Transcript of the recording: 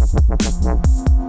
Gracias.